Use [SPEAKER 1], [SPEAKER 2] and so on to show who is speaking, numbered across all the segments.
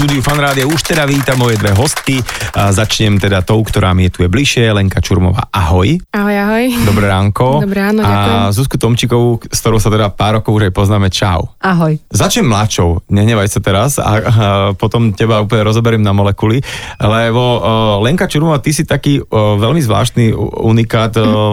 [SPEAKER 1] štúdiu Fanrádia už teda vítam moje dve hostky. A začnem teda tou, ktorá mi je tu je bližšie, Lenka Čurmová. Ahoj.
[SPEAKER 2] Ahoj, ahoj.
[SPEAKER 1] Dobré ránko.
[SPEAKER 2] Dobré ráno, ďakujem.
[SPEAKER 1] A Zuzku Tomčikovú, s ktorou sa teda pár rokov už aj poznáme. Čau.
[SPEAKER 3] Ahoj.
[SPEAKER 1] Začnem mladšou, nehnevaj sa teraz a, a potom teba úplne rozoberiem na molekuly, lebo uh, Lenka Čurmová, ty si taký uh, veľmi zvláštny unikát uh,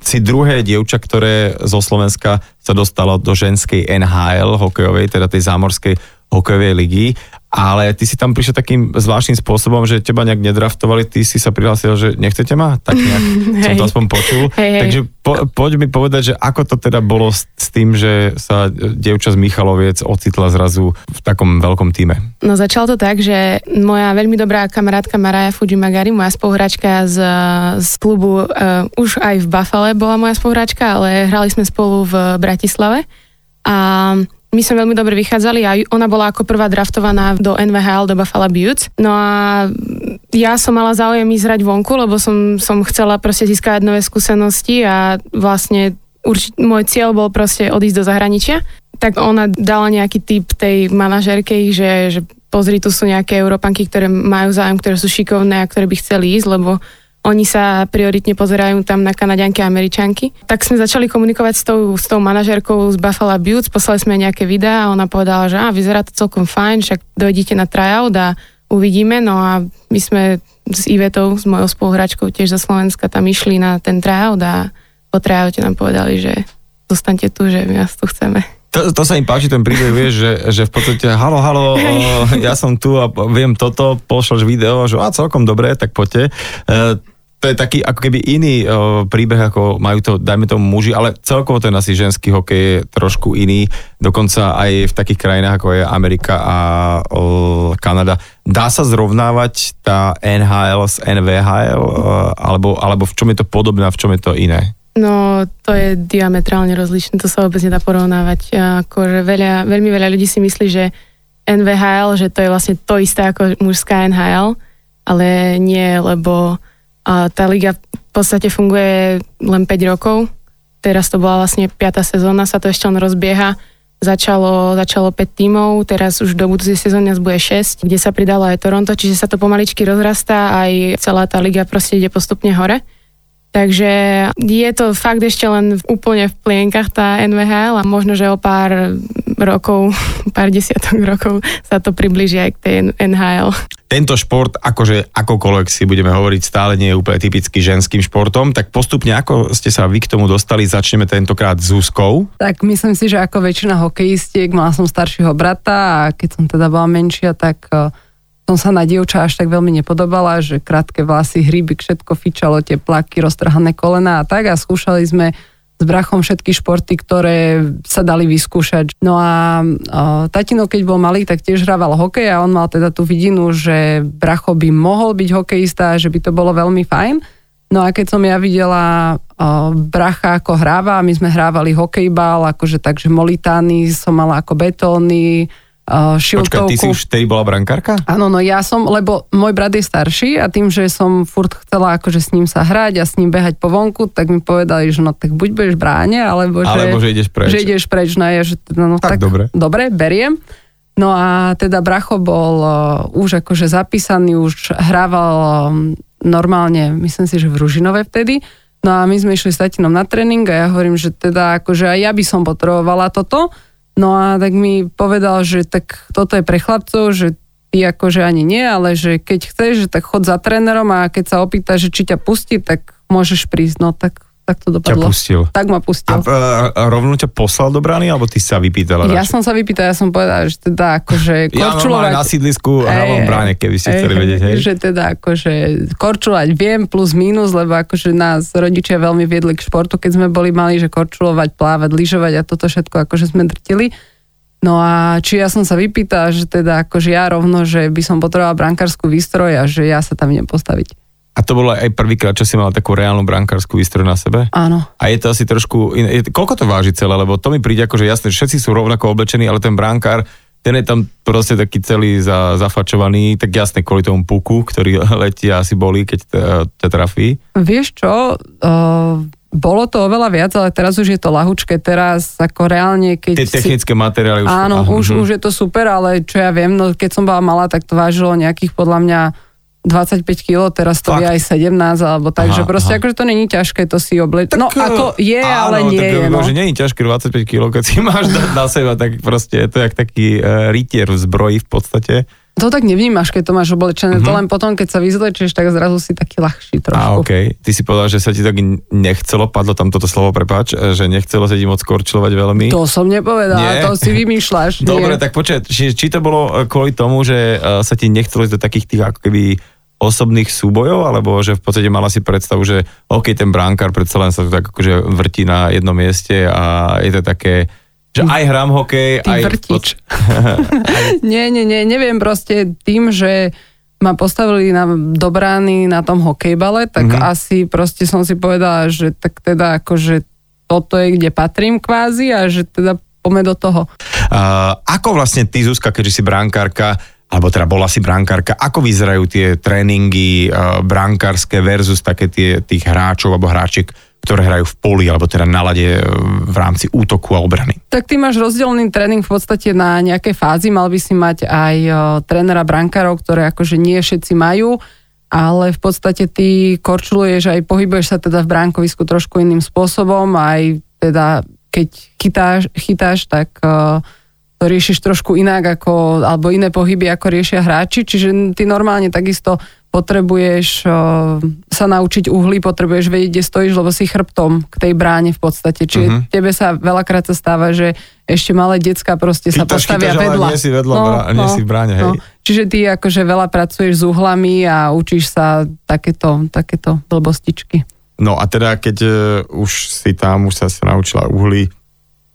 [SPEAKER 1] si druhé dievča, ktoré zo Slovenska sa dostalo do ženskej NHL hokejovej, teda tej zámorskej hokejovej ligy ale ty si tam prišiel takým zvláštnym spôsobom, že teba nejak nedraftovali, ty si sa prihlásil, že nechcete ma? Tak nejak som to aspoň počul.
[SPEAKER 2] Hej.
[SPEAKER 1] Takže po, poď mi povedať, že ako to teda bolo s, s tým, že sa dievča z Michaloviec ocitla zrazu v takom veľkom týme.
[SPEAKER 2] No začalo to tak, že moja veľmi dobrá kamarátka Maraja Fujimagari, moja spoluhráčka z, z klubu, uh, už aj v Buffale bola moja spoluhráčka, ale hrali sme spolu v Bratislave. A my sme veľmi dobre vychádzali a ona bola ako prvá draftovaná do NVHL, do Buffalo Buttes. No a ja som mala záujem ísť hrať vonku, lebo som, som chcela proste získať nové skúsenosti a vlastne určite môj cieľ bol proste odísť do zahraničia. Tak ona dala nejaký typ tej manažerke, že, že pozri, tu sú nejaké Európanky, ktoré majú záujem, ktoré sú šikovné a ktoré by chceli ísť, lebo oni sa prioritne pozerajú tam na Kanadianky a Američanky. Tak sme začali komunikovať s tou, s tou manažerkou z Buffalo Buttes, poslali sme nejaké videá a ona povedala, že á, vyzerá to celkom fajn, však dojdite na tryout a uvidíme. No a my sme s Ivetou, s mojou spoluhráčkou tiež zo Slovenska tam išli na ten tryout a po tryoute nám povedali, že zostaňte tu, že my vás tu chceme.
[SPEAKER 1] To, to sa im páči, ten príbeh, vieš, že, že v podstate, halo, halo, o, ja som tu a viem toto, pošloš video, že a celkom dobre, tak poďte. E, to je taký ako keby iný o, príbeh, ako majú to, dajme tomu muži, ale celkovo ten asi ženský hokej je trošku iný, dokonca aj v takých krajinách ako je Amerika a o, Kanada. Dá sa zrovnávať tá NHL s NVHL, o, alebo, alebo v čom je to podobné a v čom je to iné?
[SPEAKER 2] No, to je diametrálne rozlišné, to sa vôbec nedá porovnávať. Akože veľa, veľmi veľa ľudí si myslí, že NVHL, že to je vlastne to isté ako mužská NHL, ale nie, lebo a tá liga v podstate funguje len 5 rokov. Teraz to bola vlastne 5. sezóna, sa to ešte len rozbieha. Začalo, začalo 5 tímov, teraz už do budúcej sezóny bude 6, kde sa pridalo aj Toronto, čiže sa to pomaličky rozrastá, aj celá tá liga proste ide postupne hore. Takže je to fakt ešte len úplne v plienkach tá NVHL a možno, že o pár rokov, pár desiatok rokov sa to približí aj k tej NHL.
[SPEAKER 1] Tento šport, akože akokoľvek si budeme hovoriť, stále nie je úplne typicky ženským športom, tak postupne ako ste sa vy k tomu dostali, začneme tentokrát s Zuzkou.
[SPEAKER 3] Tak myslím si, že ako väčšina hokejistiek, mala som staršieho brata a keď som teda bola menšia, tak eh, som sa na dievča až tak veľmi nepodobala, že krátke vlasy, hríby, všetko fičalo, tie plaky, roztrhané kolena a tak a skúšali sme s brachom všetky športy, ktoré sa dali vyskúšať. No a tatino, keď bol malý, tak tiež hrával hokej a on mal teda tú vidinu, že bracho by mohol byť hokejista že by to bolo veľmi fajn. No a keď som ja videla o, bracha, ako hráva, my sme hrávali hokejbal, akože takže molitány som mala ako betóny, uh, šiltovku.
[SPEAKER 1] Počkaj, ty si už vtedy bola brankárka?
[SPEAKER 3] Áno, no ja som, lebo môj brat je starší a tým, že som furt chcela akože s ním sa hrať a s ním behať po vonku, tak mi povedali, že no tak buď budeš bráne, alebo že,
[SPEAKER 1] alebo že ideš preč.
[SPEAKER 3] Že ideš preč, no ja, že teda, no
[SPEAKER 1] tak,
[SPEAKER 3] tak,
[SPEAKER 1] dobre.
[SPEAKER 3] Dobre, beriem. No a teda Bracho bol uh, už akože zapísaný, už hrával um, normálne, myslím si, že v Ružinove vtedy. No a my sme išli s tatinom na tréning a ja hovorím, že teda akože aj ja by som potrebovala toto. No a tak mi povedal, že tak toto je pre chlapcov, že ty akože ani nie, ale že keď chceš, že tak chod za trénerom a keď sa opýta, že či ťa pustí, tak môžeš prísť. No tak tak to dopadlo.
[SPEAKER 1] Ťa pustil.
[SPEAKER 3] Tak ma pustil.
[SPEAKER 1] A, a rovno ťa poslal do brány, alebo ty sa vypýtala?
[SPEAKER 3] Ja som sa vypýtala, ja som povedala, že teda akože
[SPEAKER 1] Ja
[SPEAKER 3] korčulovať...
[SPEAKER 1] na sídlisku hrávam v bráne, keby ste chceli vedieť, hej?
[SPEAKER 3] Že teda akože korčulovať viem plus minus, lebo akože nás rodičia veľmi viedli k športu, keď sme boli mali, že korčulovať, plávať, lyžovať a toto všetko akože sme drtili. No a či ja som sa vypýtala, že teda akože ja rovno, že by som potrebovala brankárskú výstroj a že ja sa tam idem postaviť.
[SPEAKER 1] A to bolo aj prvýkrát, čo si mala takú reálnu brankárskú výstroj na sebe?
[SPEAKER 3] Áno.
[SPEAKER 1] A je to asi trošku... In... Je... Koľko to váži celé? Lebo to mi príde ako, že jasné, že všetci sú rovnako oblečení, ale ten brankár, ten je tam proste taký celý za, zafačovaný, tak jasne kvôli tomu puku, ktorý letí a asi bolí, keď ťa trafí.
[SPEAKER 3] Vieš čo, uh, bolo to oveľa viac, ale teraz už je to lahučké. Teraz ako reálne, keď...
[SPEAKER 1] Tie technické si... materiály už...
[SPEAKER 3] Áno, už, uh-huh. už je to super, ale čo ja viem, no keď som bola malá, tak to vážilo nejakých podľa mňa 25 kg, teraz to Fakt? je aj 17, alebo tak, aha, že proste aha. akože to není ťažké to si obleť. No ako je, áno, ale nie tak, je. No.
[SPEAKER 1] Že není ťažké 25 kg, keď si máš dať na seba, tak proste je to jak taký uh, rytier v zbroji v podstate.
[SPEAKER 3] To tak nevnímaš, keď to máš oblečené, uh-huh. to mhm. len potom, keď sa vyzlečieš, tak zrazu si taký ľahší trošku.
[SPEAKER 1] A okay. Ty si povedal, že sa ti tak nechcelo, padlo tam toto slovo, prepáč, že nechcelo sa ti moc korčilovať veľmi.
[SPEAKER 3] To som nepovedal, Nie. to si vymýšľaš.
[SPEAKER 1] Dobre, tak počkaj, či, či to bolo e, kvôli tomu, že uh, sa ti nechcelo ísť do takých tých ako keby osobných súbojov, alebo že v podstate mala si predstavu, že OK, ten bránkar predsa len sa tak akože vrtí na jednom mieste a je to také že aj hrám hokej,
[SPEAKER 3] Ty aj... vrtič. aj... nie, nie, nie, neviem proste tým, že ma postavili na, do brány na tom hokejbale, tak mm-hmm. asi proste som si povedala, že tak teda akože toto je, kde patrím kvázi a že teda poďme do toho.
[SPEAKER 1] Uh, ako vlastne ty, Zuzka, keďže si brankárka, alebo teda bola si brankárka, ako vyzerajú tie tréningy uh, brankárske versus také tie, tých hráčov alebo hráčiek, ktoré hrajú v poli alebo teda na lade e, v rámci útoku a obrany.
[SPEAKER 3] Tak ty máš rozdielný tréning v podstate na nejaké fázy, mal by si mať aj uh, trénera brankárov, ktoré akože nie všetci majú, ale v podstate ty korčuluješ aj pohybuješ sa teda v bránkovisku trošku iným spôsobom, aj teda keď chytáš, chytáš tak uh, to riešiš trošku inak ako, alebo iné pohyby ako riešia hráči, čiže ty normálne takisto potrebuješ sa naučiť uhly, potrebuješ vedieť, kde stojíš, lebo si chrbtom k tej bráne v podstate. Čiže uh-huh. tebe sa veľakrát sa stáva, že ešte malé decka proste chytaš, sa postavia chytaš, vedľa.
[SPEAKER 1] nie si vedľa, no, brá, nie no, si v bráne, hej. No.
[SPEAKER 3] Čiže ty akože veľa pracuješ s uhlami a učíš sa takéto, takéto blbostičky.
[SPEAKER 1] No a teda, keď uh, už si tam, už sa, sa naučila uhly,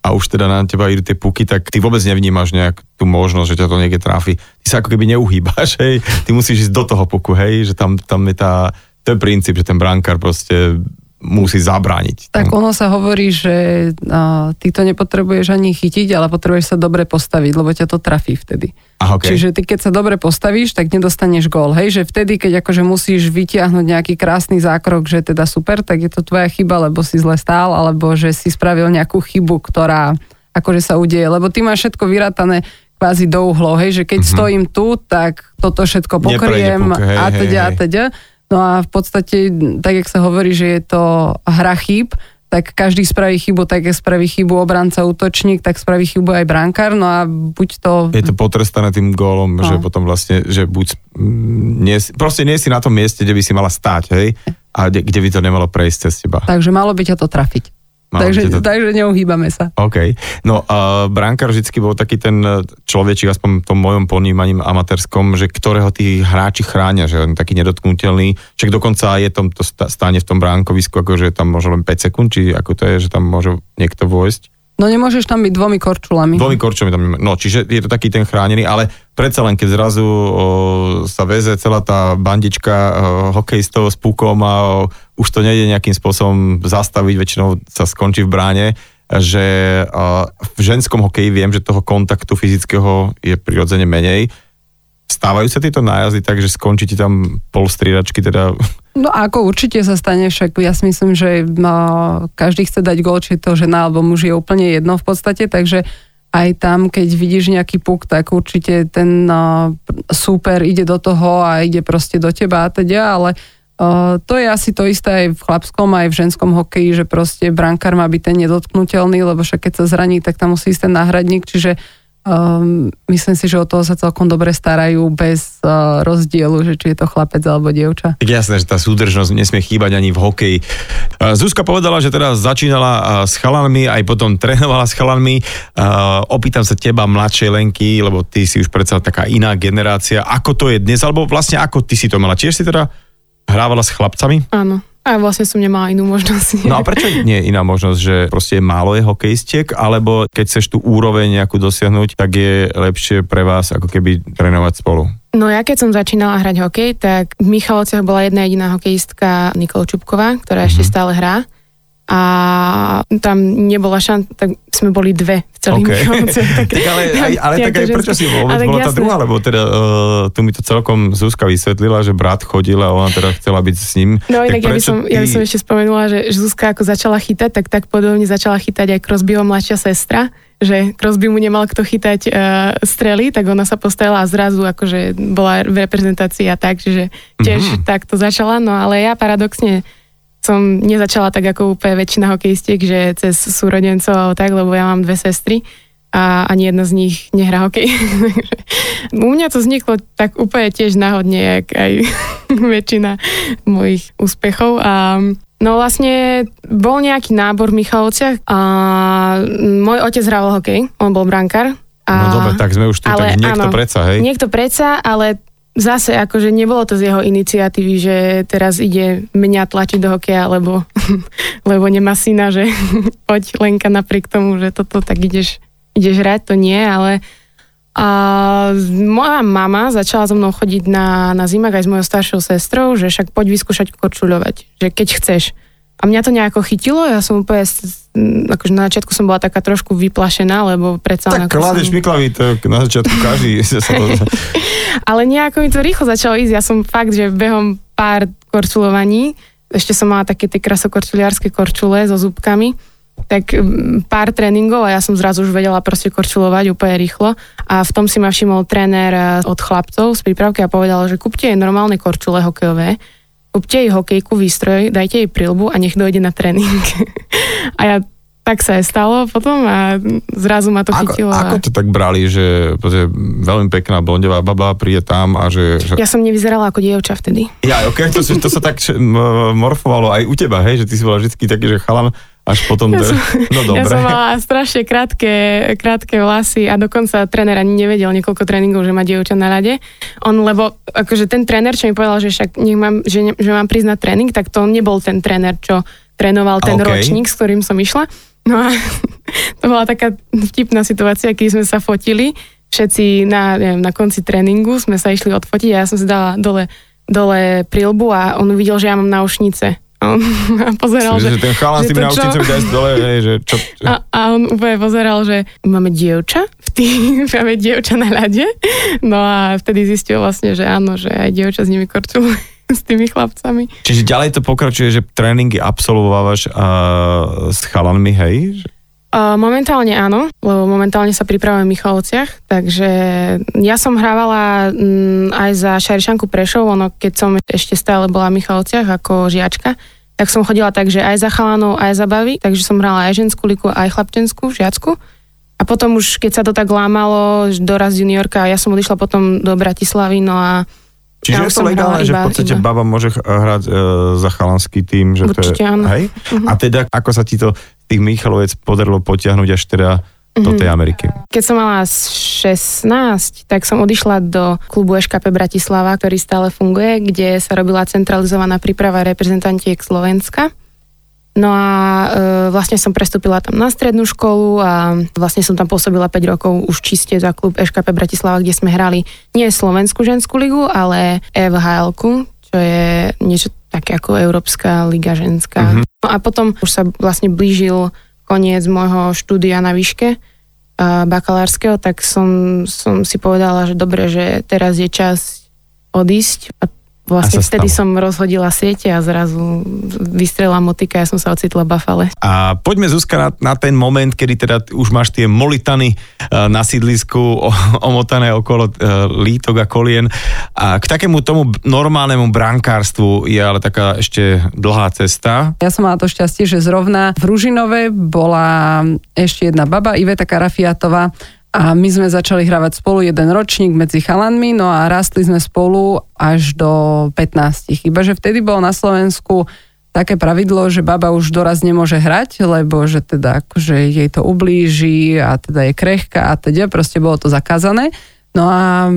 [SPEAKER 1] a už teda na teba idú tie puky, tak ty vôbec nevnímaš nejak tú možnosť, že ťa to niekde tráfi. Ty sa ako keby neuhýbaš, hej, ty musíš ísť do toho puku, hej, že tam, tam je tá, to je princíp, že ten brankár proste musí zabrániť.
[SPEAKER 3] Tak ono sa hovorí, že uh, ty to nepotrebuješ ani chytiť, ale potrebuješ sa dobre postaviť, lebo ťa to trafí vtedy.
[SPEAKER 1] Ah, okay.
[SPEAKER 3] Čiže ty keď sa dobre postavíš, tak nedostaneš gól. Hej, že vtedy, keď akože musíš vytiahnuť nejaký krásny zákrok, že teda super, tak je to tvoja chyba, lebo si zle stál, alebo že si spravil nejakú chybu, ktorá akože sa udeje. Lebo ty máš všetko vyrátané kvázi do uhlov, hej, že keď mm-hmm. stojím tu, tak toto všetko pokriem puk, hej, a teda a teda. No a v podstate, tak jak sa hovorí, že je to hra chýb, tak každý spraví chybu, tak jak spraví chybu obranca, útočník, tak spraví chybu aj brankár, no a buď to...
[SPEAKER 1] Je to potrestané tým gólom, no. že potom vlastne, že buď nie, proste nie si na tom mieste, kde by si mala stáť, hej, a kde, kde by to nemalo prejsť cez teba.
[SPEAKER 3] Takže malo by ťa to trafiť. Takže, to... takže neuhýbame sa.
[SPEAKER 1] OK. No a brankár vždy bol taký ten e, človečik, aspoň v tom mojom ponímaním amatérskom, že ktorého tí hráči chránia, že on taký nedotknutelný. Však dokonca je tom, to stane v tom bránkovisku, akože tam môže len 5 sekúnd, či ako to je, že tam môže niekto vojsť.
[SPEAKER 3] No nemôžeš tam byť dvomi korčulami.
[SPEAKER 1] Dvomi korčulami tam No, čiže je to taký ten chránený, ale predsa len, keď zrazu o, sa veze celá tá bandička o, hokejistov s pukom a o, už to nejde nejakým spôsobom zastaviť, väčšinou sa skončí v bráne, že o, v ženskom hokeji viem, že toho kontaktu fyzického je prirodzene menej. Stávajú sa tieto nájazdy tak, že skončíte tam pol striedačky, teda
[SPEAKER 3] No ako určite sa stane, však ja si myslím, že no, každý chce dať gol, či to žena alebo muž je úplne jedno v podstate, takže aj tam, keď vidíš nejaký puk, tak určite ten no, súper ide do toho a ide proste do teba a teda, ale Uh, to je asi to isté aj v chlapskom, aj v ženskom hokeji, že proste brankár má byť ten nedotknutelný, lebo však keď sa zraní, tak tam musí ísť ten náhradník, čiže Um, myslím si, že o toho sa celkom dobre starajú bez uh, rozdielu, že či je to chlapec alebo dievča.
[SPEAKER 1] Tak jasné, že tá súdržnosť nesmie chýbať ani v hokeji. Uh, Zuzka povedala, že teraz začínala uh, s chalanmi, aj potom trénovala s chalanmi. Uh, opýtam sa teba, mladšej Lenky, lebo ty si už predsa taká iná generácia. Ako to je dnes, alebo vlastne ako ty si to mala? Tiež si teda hrávala s chlapcami?
[SPEAKER 2] Áno. A vlastne som nemala inú možnosť.
[SPEAKER 1] No a prečo nie je iná možnosť, že proste je málo je hokejistiek, alebo keď chceš tú úroveň nejakú dosiahnuť, tak je lepšie pre vás ako keby trénovať spolu?
[SPEAKER 2] No ja keď som začínala hrať hokej, tak v Michalovciach bola jedna jediná hokejistka Nikol Čupková, ktorá mm-hmm. ešte stále hrá. A tam nebola šanca, tak sme boli dve v celých
[SPEAKER 1] Okay.
[SPEAKER 2] Tak,
[SPEAKER 1] tak ale, aj, ale tak aj prečo si vôbec bola tá
[SPEAKER 2] jasné.
[SPEAKER 1] druhá, lebo teda uh, tu mi to celkom Zuzka vysvetlila, že brat chodil a ona teda chcela byť s ním.
[SPEAKER 2] No inak ja by, som, ja by som ešte spomenula, že Zuzka ako začala chytať, tak tak podobne začala chytať aj Crosbyho mladšia sestra, že Crosby mu nemal kto chytať uh, strely, tak ona sa postavila a zrazu akože bola v reprezentácii a tak, že tiež
[SPEAKER 1] Mhm.
[SPEAKER 2] mm-hmm. takto začala, no ale ja paradoxne som nezačala tak ako úplne väčšina hokejistiek, že cez súrodencov alebo tak, lebo ja mám dve sestry a ani jedna z nich nehrá hokej. U mňa to vzniklo tak úplne tiež náhodne, jak aj väčšina mojich úspechov a No vlastne bol nejaký nábor v Michalovciach a môj otec hral hokej, on bol brankár. A,
[SPEAKER 1] No dobre, tak sme už tu,
[SPEAKER 2] ale
[SPEAKER 1] tak niekto
[SPEAKER 2] áno,
[SPEAKER 1] predsa, hej?
[SPEAKER 2] Niekto predsa, ale zase akože nebolo to z jeho iniciatívy, že teraz ide mňa tlačiť do hokeja, lebo, lebo nemá syna, že poď Lenka napriek tomu, že toto tak ideš, ideš hrať, to nie, ale a moja mama začala so mnou chodiť na, na zimak aj s mojou staršou sestrou, že však poď vyskúšať korčuľovať, že keď chceš. A mňa to nejako chytilo, ja som úplne, akože na začiatku som bola taká trošku vyplašená, lebo predsa...
[SPEAKER 1] Tak kladeš
[SPEAKER 2] som...
[SPEAKER 1] Miklavý, to na začiatku každý sa to...
[SPEAKER 2] Ale nejako mi to rýchlo začalo ísť. Ja som fakt, že behom pár korčulovaní, ešte som mala také tie krasokorčuliarské korčule so zúbkami, tak pár tréningov a ja som zrazu už vedela proste korčulovať úplne rýchlo. A v tom si ma všimol tréner eh, od chlapcov z prípravky a povedal, že kúpte normálne korčule hokejové, kúpte jej hokejku, výstroj, dajte jej prilbu a nech dojde na tréning. a ja tak sa aj stalo potom a zrazu ma to
[SPEAKER 1] Ako,
[SPEAKER 2] chytilo. a...
[SPEAKER 1] ako to tak brali, že, že veľmi pekná blondová baba príde tam a že... že...
[SPEAKER 2] Ja som nevyzerala ako dievča vtedy.
[SPEAKER 1] Ja, ok, to, to, to sa tak morfovalo aj u teba, hej, že ty si bola vždy taký, že chalan, až potom...
[SPEAKER 2] Ja som-
[SPEAKER 1] no dobre.
[SPEAKER 2] Ja som mala strašne krátke, krátke vlasy a dokonca tréner ani nevedel niekoľko tréningov, že má dievča na rade. On, lebo akože ten tréner, čo mi povedal, že však nech mám, že, ne, že mám prísť na tréning, tak to nebol ten tréner, čo trénoval ten
[SPEAKER 1] OK.
[SPEAKER 2] ročník, s ktorým som išla. No a to bola taká vtipná situácia, keď sme sa fotili, všetci na, neviem, na konci tréningu sme sa išli odfotiť a ja som si dala dole, dole prilbu a on videl, že ja mám náušnice. A on pozeral,
[SPEAKER 1] že, že ten chalan s tými náušnicami daj dole, hej, že čo...
[SPEAKER 2] A, a on úplne pozeral, že máme dievča, v tý, máme dievča na ľade. No a vtedy zistil vlastne, že áno, že aj dievča s nimi korčuluje s tými chlapcami.
[SPEAKER 1] Čiže ďalej to pokračuje, že tréningy absolvovávaš a, s chalanmi, hej?
[SPEAKER 2] Momentálne áno, lebo momentálne sa pripravujem v Michalovciach, takže ja som hrávala mm, aj za Šarišanku Prešov, ono keď som ešte stále bola v Michalovciach ako žiačka, tak som chodila tak, že aj za chalanov, aj za bavy, takže som hrala aj ženskú liku, aj chlapčenskú, žiacku. A potom už, keď sa to tak lámalo, doraz juniorka, ja som odišla potom do Bratislavy, no a
[SPEAKER 1] Čiže je to legálne, že v podstate
[SPEAKER 2] iba.
[SPEAKER 1] baba môže hrať e, za chalanský tým, že
[SPEAKER 2] Určite
[SPEAKER 1] to je,
[SPEAKER 2] áno.
[SPEAKER 1] hej? A teda, ako sa ti to tých Michalovec podarilo potiahnuť až teda do
[SPEAKER 2] Mhm.
[SPEAKER 1] tej Ameriky?
[SPEAKER 2] Keď som mala 16, tak som odišla do klubu EŠKP Bratislava, ktorý stále funguje, kde sa robila centralizovaná príprava reprezentantiek Slovenska. No a e, vlastne som prestúpila tam na strednú školu a vlastne som tam pôsobila 5 rokov už čiste za klub EŠKP Bratislava, kde sme hrali nie Slovenskú ženskú ligu, ale EVHL, čo je niečo také ako Európska liga ženská.
[SPEAKER 1] Mhm.
[SPEAKER 2] No a potom už sa vlastne blížil koniec môjho štúdia na výške a bakalárskeho, tak som, som si povedala, že dobre, že teraz je čas odísť A vlastne vtedy
[SPEAKER 1] stalo.
[SPEAKER 2] som rozhodila siete a zrazu vystrela motika, ja som sa ocitla v Bafale.
[SPEAKER 1] A poďme, Zuzka, na, na ten moment, kedy teda už máš tie molitany uh, na sídlisku o, omotané okolo uh, lítok a kolien. A k takému tomu normálnemu brankárstvu je ale taká ešte dlhá cesta.
[SPEAKER 3] Ja som mala to šťastie, že zrovna v Ružinove bola ešte jedna baba, Iveta Karafiatová, a my sme začali hravať spolu jeden ročník medzi chalanmi, no a rastli sme spolu až do 15. Iba, že vtedy bolo na Slovensku také pravidlo, že baba už doraz nemôže hrať, lebo že teda akože jej to ublíži a teda je krehká a teda proste bolo to zakázané. No a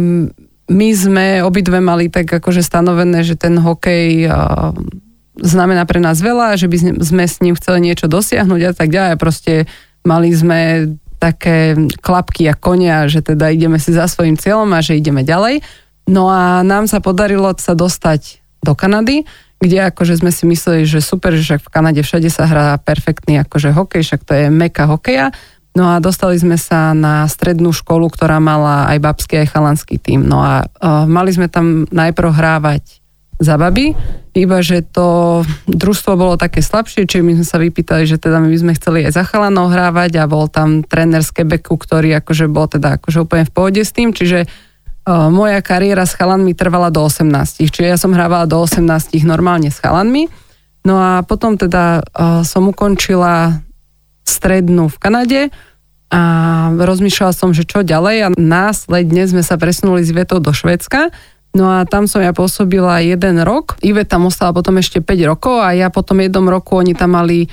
[SPEAKER 3] my sme obidve mali tak akože stanovené, že ten hokej a, znamená pre nás veľa, že by sme- s ním chceli niečo dosiahnuť a tak ďalej. Proste mali sme také klapky a konia, že teda ideme si za svojim cieľom a že ideme ďalej. No a nám sa podarilo sa dostať do Kanady, kde akože sme si mysleli, že super, že však v Kanade všade sa hrá perfektný akože hokej, však to je meka hokeja. No a dostali sme sa na strednú školu, ktorá mala aj babský, aj chalanský tým. No a uh, mali sme tam najprv hrávať za iba že to družstvo bolo také slabšie, čiže my sme sa vypýtali, že teda my by sme chceli aj za chalanov hrávať a bol tam tréner z Quebecu, ktorý akože bol teda akože úplne v pohode s tým, čiže uh, moja kariéra s chalanmi trvala do 18, čiže ja som hrávala do 18 normálne s chalanmi, no a potom teda uh, som ukončila strednú v Kanade a rozmýšľala som, že čo ďalej a následne sme sa presunuli z Vetou do Švedska, No a tam som ja pôsobila jeden rok. Ive tam ostala potom ešte 5 rokov a ja potom jednom roku oni tam mali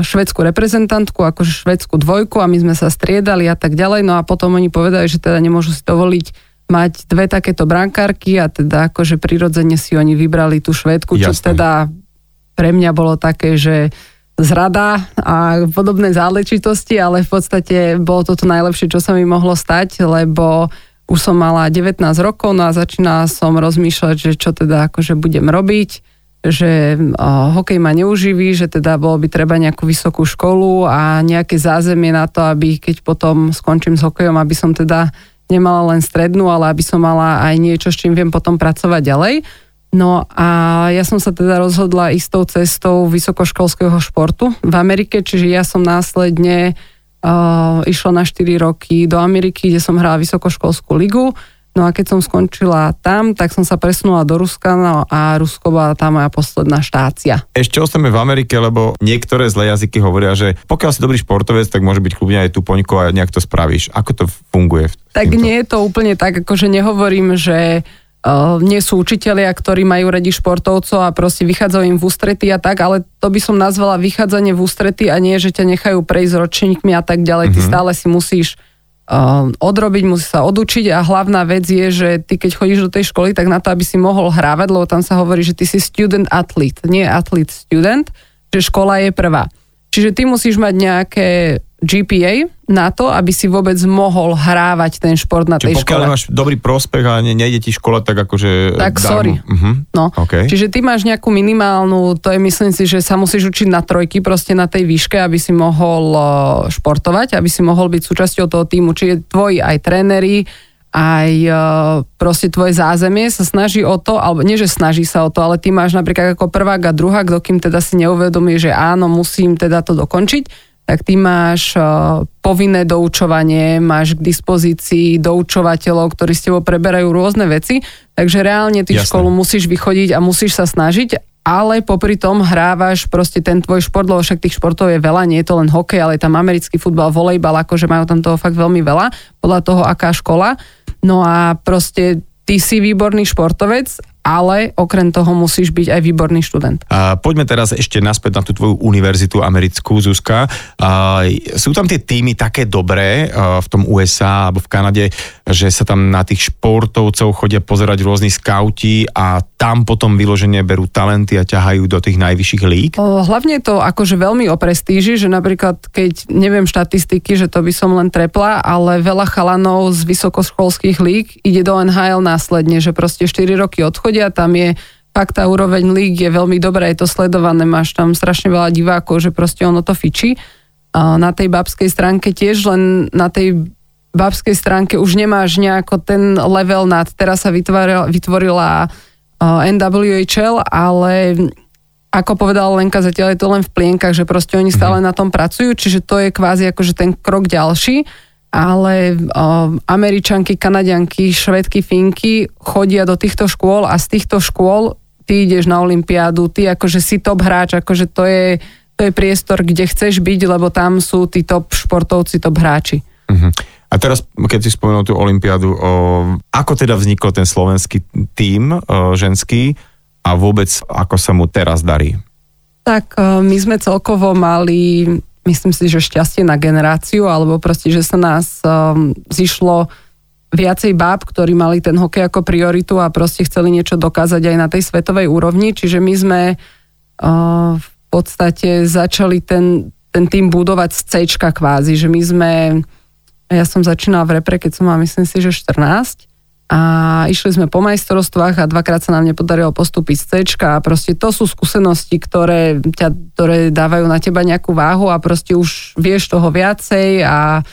[SPEAKER 3] švedskú reprezentantku, akože švedskú dvojku a my sme sa striedali a tak ďalej. No a potom oni povedali, že teda nemôžu si dovoliť mať dve takéto brankárky a teda akože prirodzene si oni vybrali tú švedku, čo teda pre mňa bolo také, že zrada a podobné záležitosti, ale v podstate bolo to to najlepšie, čo sa mi mohlo stať, lebo už som mala 19 rokov, no a začínala som rozmýšľať, že čo teda akože budem robiť, že uh, hokej ma neuživí, že teda bolo by treba nejakú vysokú školu a nejaké zázemie na to, aby keď potom skončím s hokejom, aby som teda nemala len strednú, ale aby som mala aj niečo, s čím viem potom pracovať ďalej. No a ja som sa teda rozhodla istou cestou vysokoškolského športu v Amerike, čiže ja som následne išla na 4 roky do Ameriky, kde som hrala vysokoškolskú ligu. No a keď som skončila tam, tak som sa presunula do Ruska no a Rusko bola tá moja posledná štácia.
[SPEAKER 1] Ešte ostaneme v Amerike, lebo niektoré zlé jazyky hovoria, že pokiaľ si dobrý športovec, tak môže byť kľudne aj tu poňko a nejak to spravíš. Ako to funguje?
[SPEAKER 3] Tak nie je to úplne tak, akože nehovorím, že nie sú učitelia, ktorí majú radi športovcov a proste vychádzajú im v ústrety a tak, ale to by som nazvala vychádzanie v ústrety a nie, že ťa nechajú prejsť ročníkmi a tak ďalej. Mm-hmm. Ty mhm. stále si musíš uh, odrobiť, musíš sa odučiť a hlavná vec je, že ty keď chodíš do tej školy, tak na to, aby si mohol hrávať, lebo tam sa hovorí, že ty si student athlete, nie athlete student, že škola je prvá. Čiže ty musíš mať nejaké GPA na to, aby si vôbec mohol hrávať ten šport na Čiže tej
[SPEAKER 1] pokiaľ
[SPEAKER 3] škole.
[SPEAKER 1] máš dobrý prospech a ne, nejde ti škola, tak akože...
[SPEAKER 3] Tak darmo. sorry. Uh-huh. No. Okay. Čiže ty máš nejakú minimálnu, to je myslím si, že sa musíš učiť na trojky proste na tej výške, aby si mohol športovať, aby si mohol byť súčasťou toho týmu. Čiže tvoji aj tréneri, aj proste tvoje zázemie sa snaží o to, alebo nie, že snaží sa o to, ale ty máš napríklad ako prvák a druhák, dokým teda si neuvedomí, že áno, musím teda to dokončiť, tak ty máš povinné doučovanie, máš k dispozícii doučovateľov, ktorí s tebou preberajú rôzne veci, takže reálne ty Jasne. školu musíš vychodiť a musíš sa snažiť, ale popri tom hrávaš proste ten tvoj šport, lebo však tých športov je veľa, nie je to len hokej, ale je tam americký futbal, volejbal, akože majú tam toho fakt veľmi veľa, podľa toho, aká škola. No a proste ty si výborný športovec ale okrem toho musíš byť aj výborný študent.
[SPEAKER 1] A poďme teraz ešte naspäť na tú tvoju univerzitu americkú, Zuzka. A sú tam tie týmy také dobré v tom USA alebo v Kanade, že sa tam na tých športovcov chodia pozerať rôzni skauti a tam potom vyloženie berú talenty a ťahajú do tých najvyšších líg?
[SPEAKER 3] Hlavne to akože veľmi o prestíži, že napríklad keď neviem štatistiky, že to by som len trepla, ale veľa chalanov z vysokoškolských líg ide do NHL následne, že proste 4 roky odchodia ľudia, tam je fakt tá úroveň líg je veľmi dobrá, je to sledované, máš tam strašne veľa divákov, že proste ono to fičí. A na tej babskej stránke tiež, len na tej babskej stránke už nemáš nejako ten level nad, teraz sa vytvorila, vytvorila NWHL, ale ako povedala Lenka, zatiaľ je to len v plienkach, že proste oni stále mhm. na tom pracujú, čiže to je kvázi akože ten krok ďalší ale uh, Američanky, Kanadianky, Švedky, Finky chodia do týchto škôl a z týchto škôl ty ideš na Olympiádu, ty akože si top hráč, akože to je, to je priestor, kde chceš byť, lebo tam sú tí top športovci, top hráči.
[SPEAKER 1] Uh-huh. A teraz, keď si spomenul tú Olympiádu, o, ako teda vznikol ten slovenský tím o, ženský a vôbec ako sa mu teraz darí?
[SPEAKER 3] Tak my sme celkovo mali myslím si, že šťastie na generáciu, alebo proste, že sa nás um, zišlo viacej báb, ktorí mali ten hokej ako prioritu a proste chceli niečo dokázať aj na tej svetovej úrovni. Čiže my sme uh, v podstate začali ten, ten tým budovať z C kvázi, že my sme, ja som začínala v repre, keď som mala myslím si, že 14 a išli sme po majstrovstvách a dvakrát sa nám nepodarilo postúpiť z C a proste to sú skúsenosti, ktoré, ťa, ktoré dávajú na teba nejakú váhu a proste už vieš toho viacej a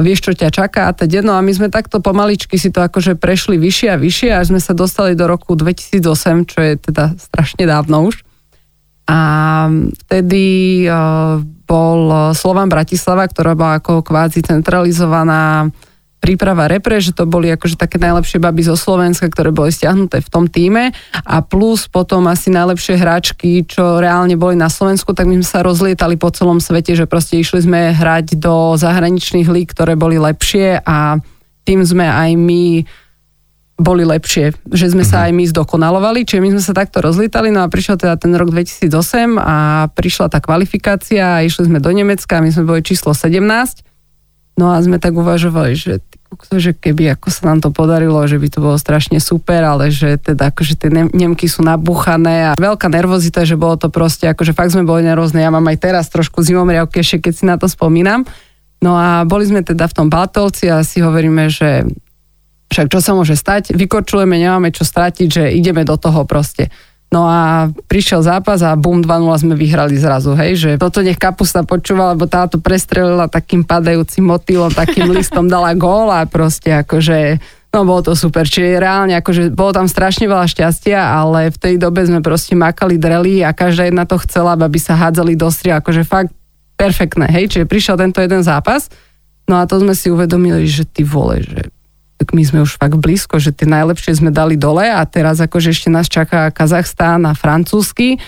[SPEAKER 3] vieš, čo ťa čaká a teď. No a my sme takto pomaličky si to akože prešli vyššie a vyššie až sme sa dostali do roku 2008, čo je teda strašne dávno už. A vtedy uh, bol Slovan Bratislava, ktorá bola ako kvázi centralizovaná príprava repre, že to boli akože také najlepšie baby zo Slovenska, ktoré boli stiahnuté v tom týme. A plus potom asi najlepšie hráčky, čo reálne boli na Slovensku, tak my sme sa rozlietali po celom svete, že proste išli sme hrať do zahraničných líg, ktoré boli lepšie a tým sme aj my boli lepšie, že sme sa mhm. aj my zdokonalovali, čiže my sme sa takto rozlietali, no a prišiel teda ten rok 2008 a prišla tá kvalifikácia a išli sme do Nemecka, my sme boli číslo 17 No a sme tak uvažovali, že, že keby ako sa nám to podarilo, že by to bolo strašne super, ale že teda akože tie Nemky sú nabuchané a veľká nervozita, že bolo to proste, akože fakt sme boli nervózne. Ja mám aj teraz trošku zimomriavky, ešte keď si na to spomínam. No a boli sme teda v tom Batolci a si hovoríme, že však čo sa môže stať, vykorčuleme, nemáme čo stratiť, že ideme do toho proste. No a prišiel zápas a bum, 2-0 sme vyhrali zrazu, hej, že toto nech kapusta počúva, lebo táto prestrelila takým padajúcim motýlom, takým listom dala gól a proste akože No bolo to super, čiže reálne akože bolo tam strašne veľa šťastia, ale v tej dobe sme proste makali dreli a každá jedna to chcela, aby sa hádzali do stria, akože fakt perfektné, hej, čiže prišiel tento jeden zápas, no a to sme si uvedomili, že ty vole, že my sme už fakt blízko, že tie najlepšie sme dali dole a teraz akože ešte nás čaká Kazachstán a francúzsky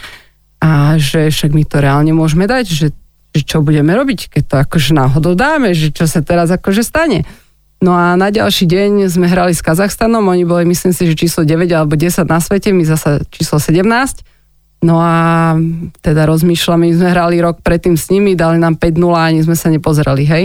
[SPEAKER 3] a že však my to reálne môžeme dať, že, že čo budeme robiť, keď to akože náhodou dáme, že čo sa teraz akože stane. No a na ďalší deň sme hrali s Kazachstanom, oni boli myslím si, že číslo 9 alebo 10 na svete, my zasa číslo 17. No a teda rozmýšľame, my sme hrali rok predtým s nimi, dali nám 5-0 a ani sme sa nepozerali, hej.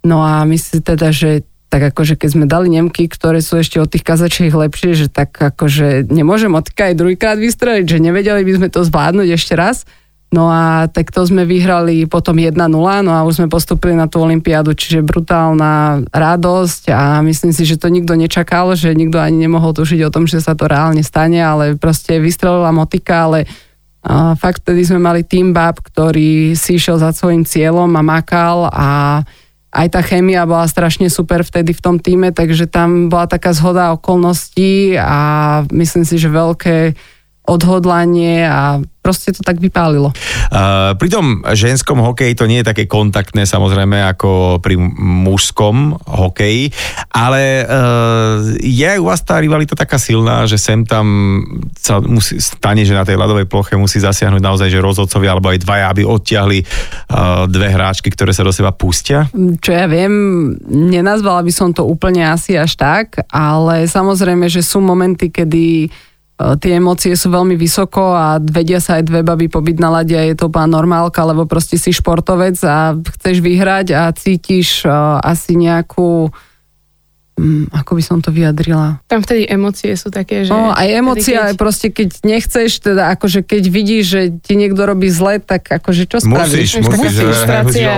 [SPEAKER 3] No a myslím teda, že tak akože keď sme dali Nemky, ktoré sú ešte od tých kazačiek lepšie, že tak akože nemôžem odka aj druhýkrát vystreliť, že nevedeli by sme to zvládnuť ešte raz. No a tak to sme vyhrali potom 1-0, no a už sme postupili na tú olympiádu, čiže brutálna radosť a myslím si, že to nikto nečakal, že nikto ani nemohol tušiť o tom, že sa to reálne stane, ale proste vystrelila motika, ale a fakt vtedy sme mali tým bab, ktorý si išiel za svojim cieľom a makal a aj tá chémia bola strašne super vtedy v tom týme, takže tam bola taká zhoda okolností a myslím si, že veľké odhodlanie a proste to tak vypálilo.
[SPEAKER 1] Uh, pri tom ženskom hokeji to nie je také kontaktné samozrejme ako pri mužskom hokeji, ale uh, je u vás tá rivalita taká silná, že sem tam sa musí, stane, že na tej ľadovej ploche musí zasiahnuť naozaj, že rozhodcovia alebo aj dvaja, aby odtiahli uh, dve hráčky, ktoré sa do seba pustia?
[SPEAKER 3] Čo ja viem, nenazvala by som to úplne asi až tak, ale samozrejme, že sú momenty, kedy tie emócie sú veľmi vysoko a vedia sa aj dve baby pobyť na lade a je to úplná normálka, lebo proste si športovec a chceš vyhrať a cítiš uh, asi nejakú Mm, ako by som to vyjadrila?
[SPEAKER 2] Tam vtedy emócie sú také, že...
[SPEAKER 3] No, aj emócie, keď... proste keď nechceš, teda akože keď vidíš, že ti niekto robí zle, tak akože čo spravíš?
[SPEAKER 1] Musíš, musíš, musíš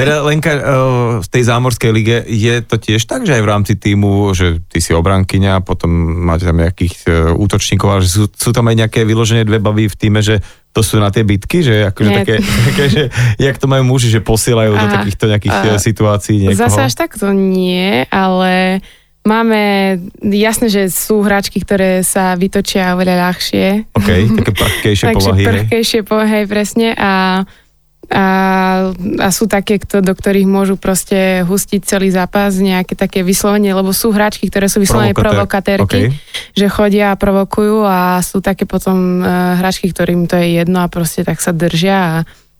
[SPEAKER 1] Teda Lenka, eh, v tej zámorskej lige je to tiež tak, že aj v rámci týmu, že ty si obrankyňa, potom máte tam nejakých eh, útočníkov, ale že sú, sú tam aj nejaké vyložené dve baby v týme, že to sú na tie bitky, že akože také, také, že jak to majú muži, že posielajú Aha, do takýchto nejakých a, eh, situácií niekoho?
[SPEAKER 2] Zase až takto nie, ale máme, jasné, že sú hráčky, ktoré sa vytočia oveľa ľahšie.
[SPEAKER 1] OK, také prchkejšie povahy.
[SPEAKER 2] Takže prchkejšie povahy, presne. A a, a sú také, kto, do ktorých môžu proste hustiť celý zápas, nejaké také vyslovenie, lebo sú hráčky, ktoré sú vyslovene provokatérky, okay. že chodia a provokujú a sú také potom uh, hráčky, ktorým to je jedno a proste tak sa držia a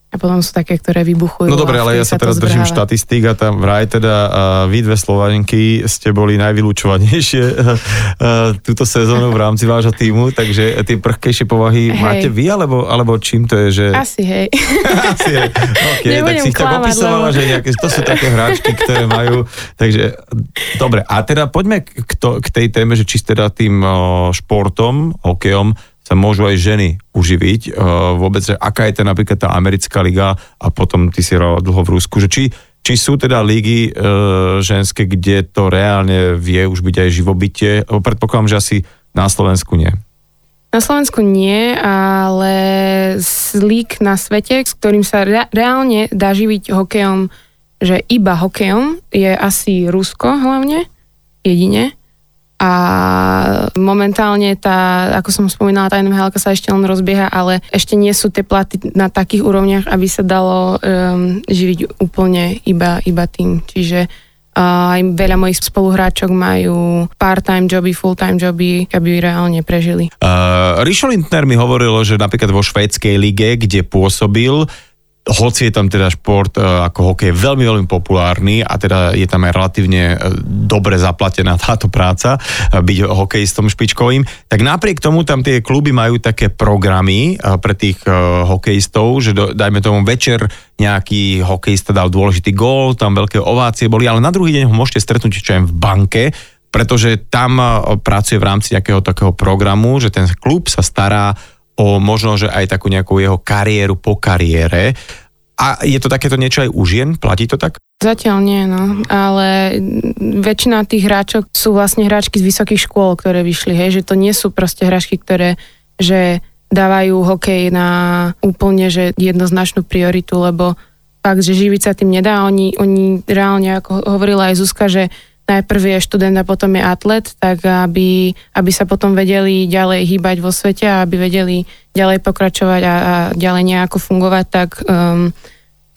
[SPEAKER 2] a potom sú také, ktoré vybuchujú.
[SPEAKER 1] No dobre, ale ja sa teraz držím štatistík a tam vraj teda uh, vy dve Slovenky ste boli najvylúčovanejšie uh, uh, túto sezónu v rámci vášho týmu, takže tie prchkejšie povahy hej. máte vy, alebo, alebo čím to je? Že...
[SPEAKER 2] Asi hej.
[SPEAKER 1] Asi hej. Okay, tak si ich tak opisovala, lebo... že nejaké, to sú také hráčky, ktoré majú. Takže dobre, a teda poďme k, to, k tej téme, že či teda tým uh, športom, hokejom sa môžu aj ženy uživiť. Uh, vôbec, že aká je to napríklad tá americká liga a potom ty si hral dlho v Rusku, že či či sú teda lígy e, ženské, kde to reálne vie už byť aj živobytie? Predpokladám, že asi na Slovensku nie.
[SPEAKER 2] Na Slovensku nie, ale lík na svete, s ktorým sa re- reálne dá živiť hokejom, že iba hokejom, je asi Rusko hlavne, jedine. A momentálne tá, ako som spomínala, tá NHL sa ešte len rozbieha, ale ešte nie sú tie platy na takých úrovniach, aby sa dalo um, živiť úplne iba, iba tým. Čiže aj veľa mojich spoluhráčok majú part-time joby, full-time joby, aby reálne prežili.
[SPEAKER 1] Uh, Rišo Lindner mi hovoril, že napríklad vo švédskej lige, kde pôsobil, hoci je tam teda šport e, ako hokej veľmi, veľmi populárny a teda je tam aj relatívne e, dobre zaplatená táto práca, e, byť hokejistom špičkovým, tak napriek tomu tam tie kluby majú také programy pre tých hokejistov, že do, dajme tomu večer nejaký hokejista dal dôležitý gól, tam veľké ovácie boli, ale na druhý deň ho môžete stretnúť čo aj v banke, pretože tam pracuje v rámci nejakého takého programu, že ten klub sa stará o možno, že aj takú nejakú jeho kariéru po kariére. A je to takéto niečo aj u žien? Platí to tak?
[SPEAKER 2] Zatiaľ nie, no. Ale väčšina tých hráčok sú vlastne hráčky z vysokých škôl, ktoré vyšli, hej, že to nie sú proste hráčky, ktoré, že dávajú hokej na úplne, že jednoznačnú prioritu, lebo fakt, že živiť sa tým nedá. Oni, oni reálne, ako hovorila aj Zuzka, že najprv je študent a potom je atlet, tak aby, aby sa potom vedeli ďalej hýbať vo svete a aby vedeli ďalej pokračovať a, a ďalej nejako fungovať, tak, um,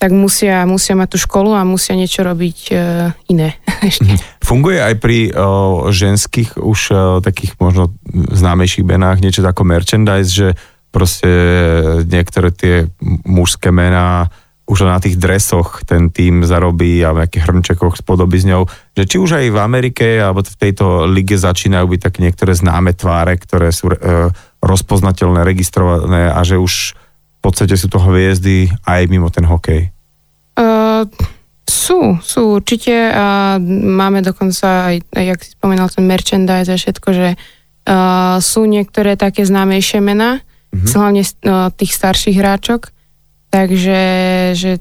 [SPEAKER 2] tak musia, musia mať tú školu a musia niečo robiť uh, iné. Mhm.
[SPEAKER 1] Funguje aj pri uh, ženských už uh, takých možno známejších benách niečo ako merchandise, že proste niektoré tie mužské mená už na tých dresoch ten tým zarobí a v nejakých hrnčekoch s podobizňou, že či už aj v Amerike alebo v tejto lige začínajú byť také niektoré známe tváre, ktoré sú e, rozpoznateľné, registrované a že už v podstate sú to hviezdy aj mimo ten hokej.
[SPEAKER 2] Uh, sú, sú určite a máme dokonca aj, aj jak si spomínal, ten merchandise a všetko, že uh, sú niektoré také známejšie mená, mm-hmm. hlavne uh, tých starších hráčok, Takže že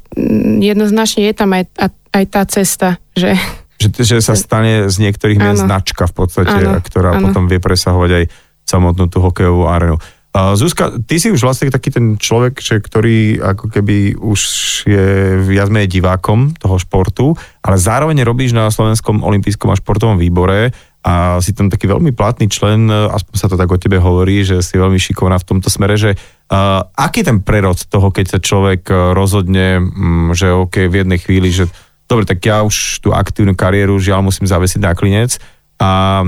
[SPEAKER 2] jednoznačne je tam aj, aj tá cesta, že...
[SPEAKER 1] Že, že sa stane z niektorých mien značka v podstate, ano, ktorá ano. potom vie presahovať aj samotnú tú hokejovú arenu. Uh, Zuzka, ty si už vlastne taký ten človek, že, ktorý ako keby už je viac menej divákom toho športu, ale zároveň robíš na Slovenskom olympijskom a športovom výbore a si tam taký veľmi platný člen, aspoň sa to tak o tebe hovorí, že si veľmi šikovná v tomto smere, že Uh, aký ten prerod toho, keď sa človek uh, rozhodne, um, že OK, v jednej chvíli, že dobre, tak ja už tú aktívnu kariéru žiaľ musím zavesiť na klinec a,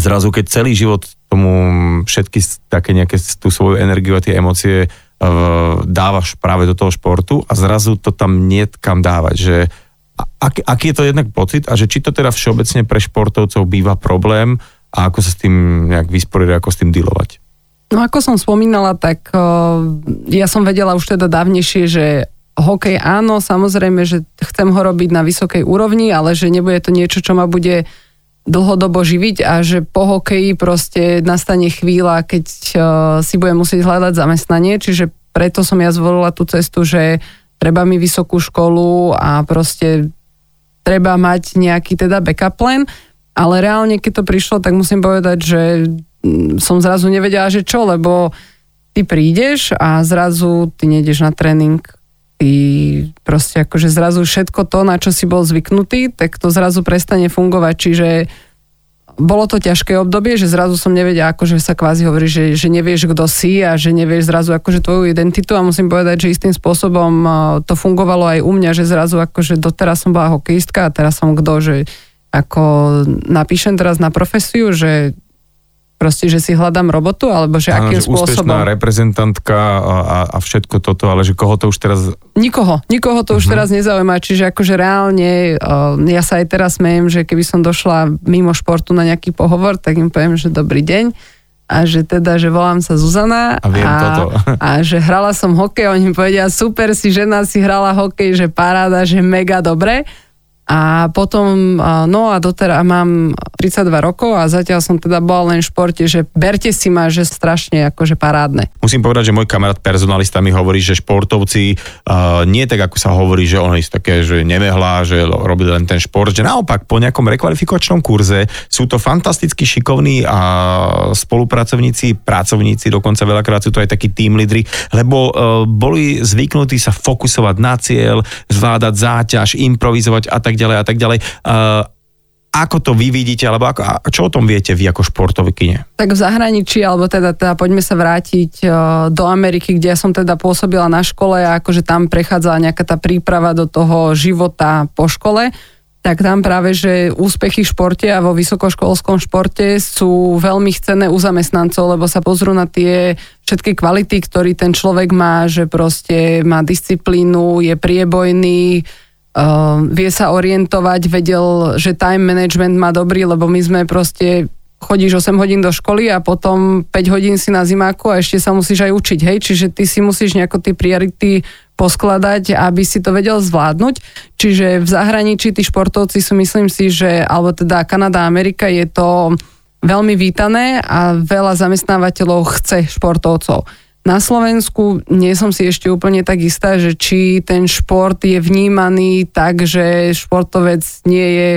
[SPEAKER 1] zrazu, keď celý život tomu všetky také nejaké tú svoju energiu a tie emócie uh, dávaš práve do toho športu a zrazu to tam nie kam dávať, že ak, aký je to jednak pocit a že či to teda všeobecne pre športovcov býva problém a ako sa s tým nejak vysporiadať, ako s tým dealovať?
[SPEAKER 3] No ako som spomínala, tak ja som vedela už teda dávnejšie, že hokej áno, samozrejme, že chcem ho robiť na vysokej úrovni, ale že nebude to niečo, čo ma bude dlhodobo živiť a že po hokeji proste nastane chvíľa, keď si budem musieť hľadať zamestnanie, čiže preto som ja zvolila tú cestu, že treba mi vysokú školu a proste treba mať nejaký teda backup plan, ale reálne keď to prišlo, tak musím povedať, že som zrazu nevedela, že čo, lebo ty prídeš a zrazu ty nejdeš na tréning, ty proste akože zrazu všetko to, na čo si bol zvyknutý, tak to zrazu prestane fungovať, čiže bolo to ťažké obdobie, že zrazu som nevedela, akože sa kvázi hovorí, že, že nevieš, kto si a že nevieš zrazu akože tvoju identitu. A musím povedať, že istým spôsobom to fungovalo aj u mňa, že zrazu akože doteraz som bola hokejistka a teraz som kto, že ako napíšem teraz na profesiu, že proste, že si hľadám robotu, alebo že Áno, akým že spôsobom?
[SPEAKER 1] Úspešná reprezentantka a, a, všetko toto, ale že koho to už teraz...
[SPEAKER 3] Nikoho, nikoho to uh-huh. už mhm. teraz nezaujíma, čiže akože reálne, uh, ja sa aj teraz smejem, že keby som došla mimo športu na nejaký pohovor, tak im poviem, že dobrý deň a že teda, že volám sa Zuzana
[SPEAKER 1] a, viem a, toto.
[SPEAKER 3] a že hrala som hokej, oni mi povedia, super si žena, si hrala hokej, že paráda, že mega dobre A potom, no a doteraz mám 32 rokov a zatiaľ som teda bol len v športe, že berte si ma, že strašne akože parádne.
[SPEAKER 1] Musím povedať, že môj kamarát personalista mi hovorí, že športovci uh, nie tak, ako sa hovorí, že oni sú také, že nemehlá, že robili len ten šport, že naopak po nejakom rekvalifikačnom kurze sú to fantasticky šikovní a spolupracovníci, pracovníci, dokonca veľakrát sú to aj takí tým lídry, lebo uh, boli zvyknutí sa fokusovať na cieľ, zvládať záťaž, improvizovať a tak tak ďalej a tak ďalej. Uh, ako to vy vidíte, alebo ako, a čo o tom viete vy ako kine?
[SPEAKER 3] Tak v zahraničí, alebo teda, teda poďme sa vrátiť uh, do Ameriky, kde ja som teda pôsobila na škole a akože tam prechádzala nejaká tá príprava do toho života po škole, tak tam práve, že úspechy v športe a vo vysokoškolskom športe sú veľmi chcené u zamestnancov, lebo sa pozrú na tie všetky kvality, ktorý ten človek má, že proste má disciplínu, je priebojný, vie sa orientovať, vedel, že time management má dobrý, lebo my sme proste chodíš 8 hodín do školy a potom 5 hodín si na zimáku a ešte sa musíš aj učiť, hej, čiže ty si musíš nejako tie priority poskladať, aby si to vedel zvládnuť. Čiže v zahraničí tí športovci sú, myslím si, že, alebo teda Kanada, Amerika je to veľmi vítané a veľa zamestnávateľov chce športovcov. Na Slovensku nie som si ešte úplne tak istá, že či ten šport je vnímaný tak, že športovec nie je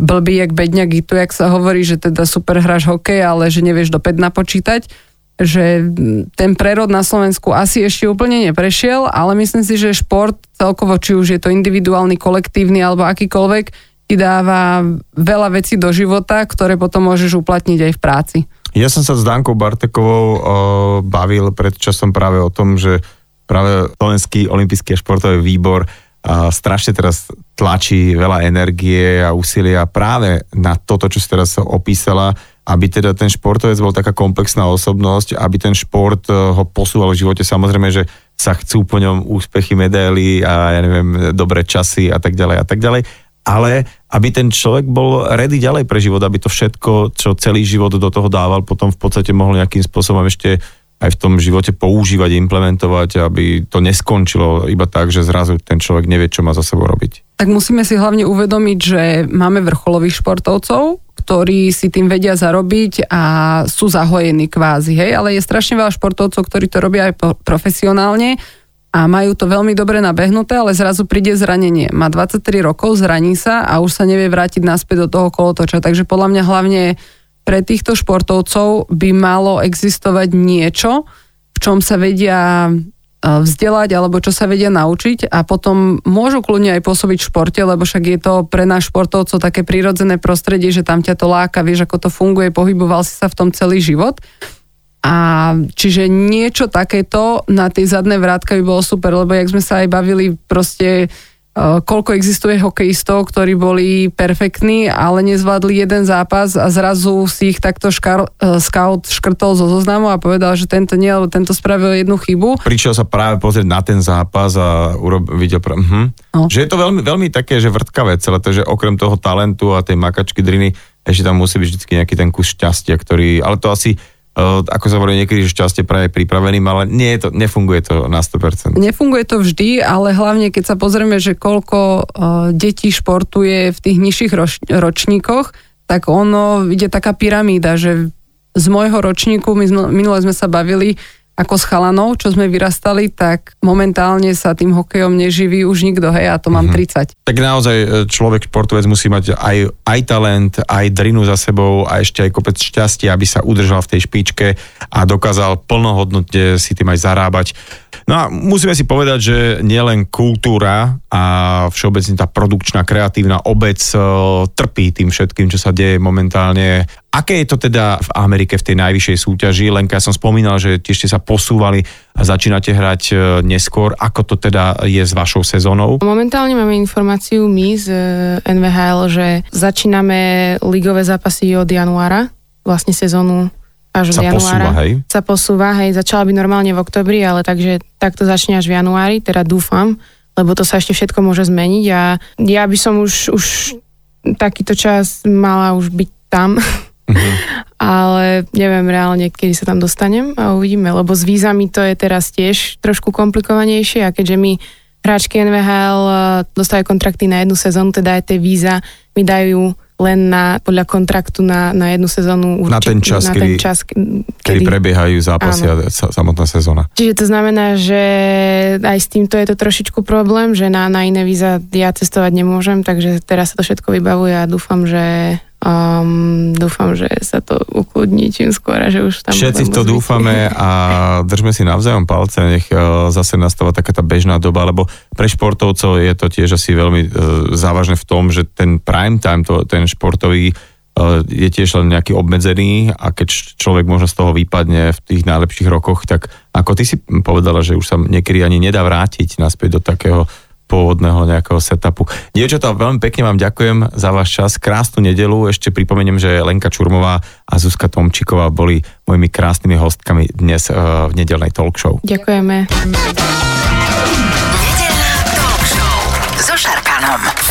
[SPEAKER 3] blbý jak bedňak tu, jak sa hovorí, že teda super hráš hokej, ale že nevieš do 5 napočítať že ten prerod na Slovensku asi ešte úplne neprešiel, ale myslím si, že šport celkovo, či už je to individuálny, kolektívny alebo akýkoľvek, ti dáva veľa vecí do života, ktoré potom môžeš uplatniť aj v práci.
[SPEAKER 1] Ja som sa s Dankou Bartekovou o, bavil pred časom práve o tom, že práve Slovenský olimpijský a športový výbor a strašne teraz tlačí veľa energie a úsilia práve na toto, čo si teraz opísala, aby teda ten športovec bol taká komplexná osobnosť, aby ten šport e, ho posúval v živote. Samozrejme, že sa chcú po ňom úspechy, medaily a ja neviem, dobré časy a tak ďalej a tak ďalej ale aby ten človek bol ready ďalej pre život, aby to všetko, čo celý život do toho dával, potom v podstate mohol nejakým spôsobom ešte aj v tom živote používať, implementovať, aby to neskončilo iba tak, že zrazu ten človek nevie, čo má za sebou robiť.
[SPEAKER 3] Tak musíme si hlavne uvedomiť, že máme vrcholových športovcov, ktorí si tým vedia zarobiť a sú zahojení kvázi, hej, ale je strašne veľa športovcov, ktorí to robia aj profesionálne, a majú to veľmi dobre nabehnuté, ale zrazu príde zranenie. Má 23 rokov, zraní sa a už sa nevie vrátiť naspäť do toho kolotoča. Takže podľa mňa hlavne pre týchto športovcov by malo existovať niečo, v čom sa vedia e, vzdelať alebo čo sa vedia naučiť a potom môžu kľudne aj pôsobiť v športe, lebo však je to pre nás športovcov také prírodzené prostredie, že tam ťa to láka, vieš ako to funguje, pohyboval si sa v tom celý život. A čiže niečo takéto na tej zadné vrátka by bolo super, lebo jak sme sa aj bavili proste uh, koľko existuje hokejistov, ktorí boli perfektní, ale nezvládli jeden zápas a zrazu si ich takto škar, uh, scout škrtol zo zoznamu a povedal, že tento nie, lebo tento spravil jednu chybu.
[SPEAKER 1] Prišiel sa práve pozrieť na ten zápas a urob, videl... Pra... Uh-huh. No. Že je to veľmi, veľmi také, že vrtkavé celé to, že okrem toho talentu a tej makačky driny, ešte tam musí byť vždy nejaký ten kus šťastia, ktorý... Ale to asi ako sa hovorí niekedy, šťastie praje pripraveným, ale nie je to, nefunguje to na 100%.
[SPEAKER 3] Nefunguje to vždy, ale hlavne keď sa pozrieme, že koľko uh, detí športuje v tých nižších roč, ročníkoch, tak ono ide taká pyramída, že z môjho ročníku, my minule sme sa bavili, ako s chalanou, čo sme vyrastali, tak momentálne sa tým hokejom neživí už nikto, hej, a to mám mm-hmm. 30.
[SPEAKER 1] Tak naozaj e, človek, športovec musí mať aj, aj talent, aj drinu za sebou a ešte aj kopec šťastia, aby sa udržal v tej špičke a dokázal plnohodnotne si tým aj zarábať. No a musíme si povedať, že nielen kultúra a všeobecne tá produkčná, kreatívna obec e, trpí tým všetkým, čo sa deje momentálne Aké je to teda v Amerike v tej najvyššej súťaži? Lenka, ja som spomínal, že tiež ste sa posúvali a začínate hrať e, neskôr. Ako to teda je s vašou sezónou?
[SPEAKER 2] Momentálne máme informáciu my z e, NVHL, že začíname ligové zápasy od januára, vlastne sezónu až
[SPEAKER 1] sa
[SPEAKER 2] od januára.
[SPEAKER 1] Posúva, hej?
[SPEAKER 2] Sa posúva, hej. Začala by normálne v oktobri, ale takže takto začne až v januári, teda dúfam, lebo to sa ešte všetko môže zmeniť a ja by som už, už takýto čas mala už byť tam, Uh-huh. Ale neviem reálne, kedy sa tam dostanem a uvidíme, lebo s vízami to je teraz tiež trošku komplikovanejšie a keďže my hráčky NVHL uh, dostávajú kontrakty na jednu sezónu, teda aj tie víza vydajú len na, podľa kontraktu na, na jednu sezónu.
[SPEAKER 1] Na ten čas,
[SPEAKER 2] na
[SPEAKER 1] kedy,
[SPEAKER 2] ten čas
[SPEAKER 1] kedy, kedy prebiehajú zápasy
[SPEAKER 2] áno.
[SPEAKER 1] a sa, samotná sezóna.
[SPEAKER 2] Čiže to znamená, že aj s týmto je to trošičku problém, že na, na iné víza ja cestovať nemôžem, takže teraz sa to všetko vybavuje a dúfam, že Um, dúfam, že sa to ukludní čím skôr a že už tam...
[SPEAKER 1] Všetci to dúfame a držme si navzájom palce, nech uh, zase nastáva taká tá bežná doba, lebo pre športovcov je to tiež asi veľmi uh, závažné v tom, že ten prime time, to, ten športový uh, je tiež len nejaký obmedzený a keď človek možno z toho vypadne v tých najlepších rokoch, tak ako ty si povedala, že už sa niekedy ani nedá vrátiť naspäť do takého pôvodného nejakého setupu. Dievčatá, veľmi pekne vám ďakujem za váš čas, krásnu nedelu. Ešte pripomeniem, že Lenka Čurmová a Zuzka Tomčíková boli mojimi krásnymi hostkami dnes uh, v nedelnej talk show.
[SPEAKER 2] Ďakujeme.
[SPEAKER 4] Nedelná talk show so Šarkanom.